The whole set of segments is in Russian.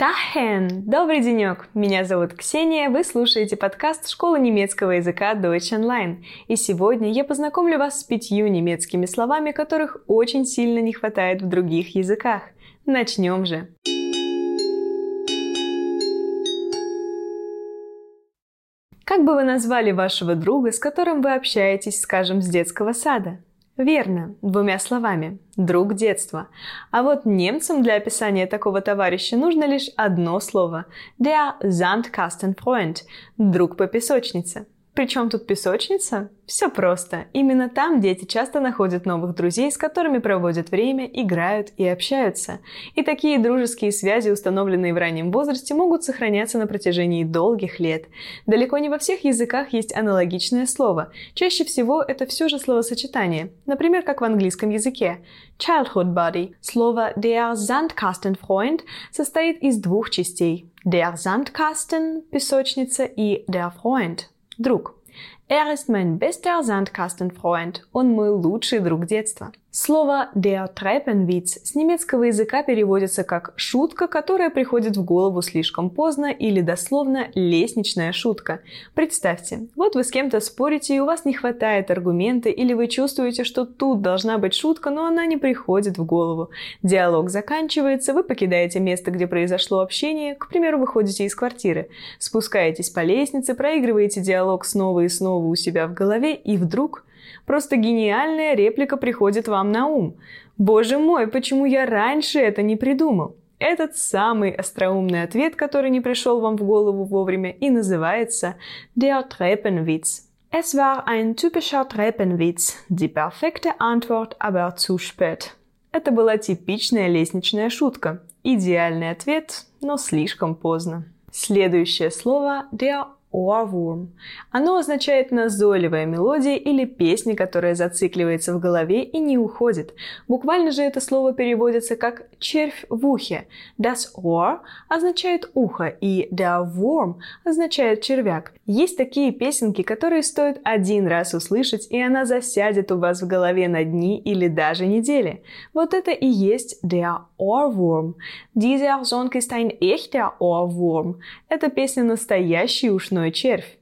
Тахен! Добрый денек! Меня зовут Ксения, вы слушаете подкаст школы немецкого языка Deutsch Online. И сегодня я познакомлю вас с пятью немецкими словами, которых очень сильно не хватает в других языках. Начнем же! Как бы вы назвали вашего друга, с которым вы общаетесь, скажем, с детского сада? Верно, двумя словами. Друг детства. А вот немцам для описания такого товарища нужно лишь одно слово. Der Sandkastenfreund. Друг по песочнице. Причем тут песочница? Все просто. Именно там дети часто находят новых друзей, с которыми проводят время, играют и общаются. И такие дружеские связи, установленные в раннем возрасте, могут сохраняться на протяжении долгих лет. Далеко не во всех языках есть аналогичное слово. Чаще всего это все же словосочетание. Например, как в английском языке. Childhood buddy. Слово der Sandkastenfreund состоит из двух частей. Der Sandkasten – песочница и der Freund – друг. Er ist mein bester Sandkastenfreund und мой лучший друг детства. Слово der Treppenwitz с немецкого языка переводится как «шутка, которая приходит в голову слишком поздно» или дословно «лестничная шутка». Представьте, вот вы с кем-то спорите и у вас не хватает аргумента или вы чувствуете, что тут должна быть шутка, но она не приходит в голову. Диалог заканчивается, вы покидаете место, где произошло общение, к примеру, выходите из квартиры, спускаетесь по лестнице, проигрываете диалог снова и снова у себя в голове и вдруг Просто гениальная реплика приходит вам на ум. Боже мой, почему я раньше это не придумал? Этот самый остроумный ответ, который не пришел вам в голову вовремя, и называется Der Treppenwitz. Es war ein typischer Treppenwitz. Die perfekte Antwort, aber zu spät. Это была типичная лестничная шутка. Идеальный ответ, но слишком поздно. Следующее слово der Ohrwurm. Оно означает назойливая мелодия или песня, которая зацикливается в голове и не уходит. Буквально же это слово переводится как «червь в ухе». Das Ohr означает ухо, и der Wurm означает червяк. Есть такие песенки, которые стоит один раз услышать, и она засядет у вас в голове на дни или даже недели. Вот это и есть der Ohrwurm. Dieser Song ist ein echter Ohrwurm. Эта песня настоящий ушной червь.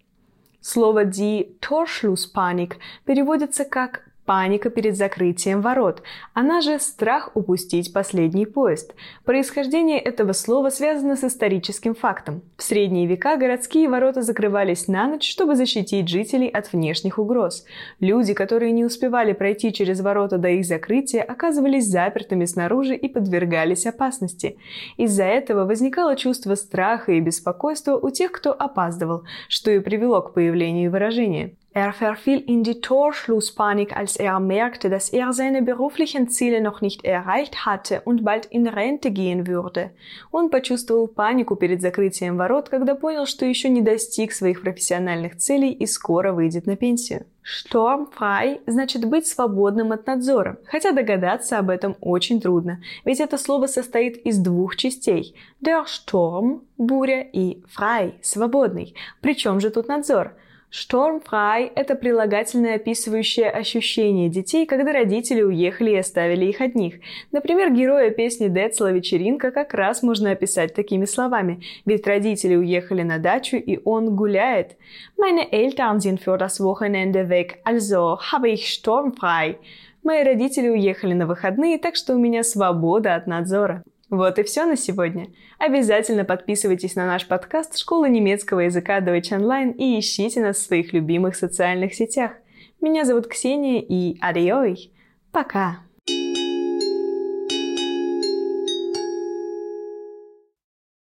Слово die Torschlusspanik переводится как паника перед закрытием ворот. Она же страх упустить последний поезд. Происхождение этого слова связано с историческим фактом. В средние века городские ворота закрывались на ночь, чтобы защитить жителей от внешних угроз. Люди, которые не успевали пройти через ворота до их закрытия, оказывались запертыми снаружи и подвергались опасности. Из-за этого возникало чувство страха и беспокойства у тех, кто опаздывал, что и привело к появлению выражения. Er verfiel in die Torschlusspanik, als er merkte, dass er seine beruflichen Ziele noch nicht erreicht hatte und bald in Rente gehen würde. Он почувствовал панику перед закрытием ворот, когда понял, что еще не достиг своих профессиональных целей и скоро выйдет на пенсию. Штормфрай значит быть свободным от надзора, хотя догадаться об этом очень трудно, ведь это слово состоит из двух частей. Der Sturm – буря и frei – свободный. Причем же тут надзор – Штормфрай – это прилагательное, описывающее ощущение детей, когда родители уехали и оставили их одних. Например, героя песни Децла «Вечеринка» как раз можно описать такими словами. Ведь родители уехали на дачу, и он гуляет. Meine Eltern sind für das Wochenende weg, also habe ich sturmfrei. Мои родители уехали на выходные, так что у меня свобода от надзора. Вот и все на сегодня. Обязательно подписывайтесь на наш подкаст «Школа немецкого языка Deutsch Online» и ищите нас в своих любимых социальных сетях. Меня зовут Ксения и адиой. Пока!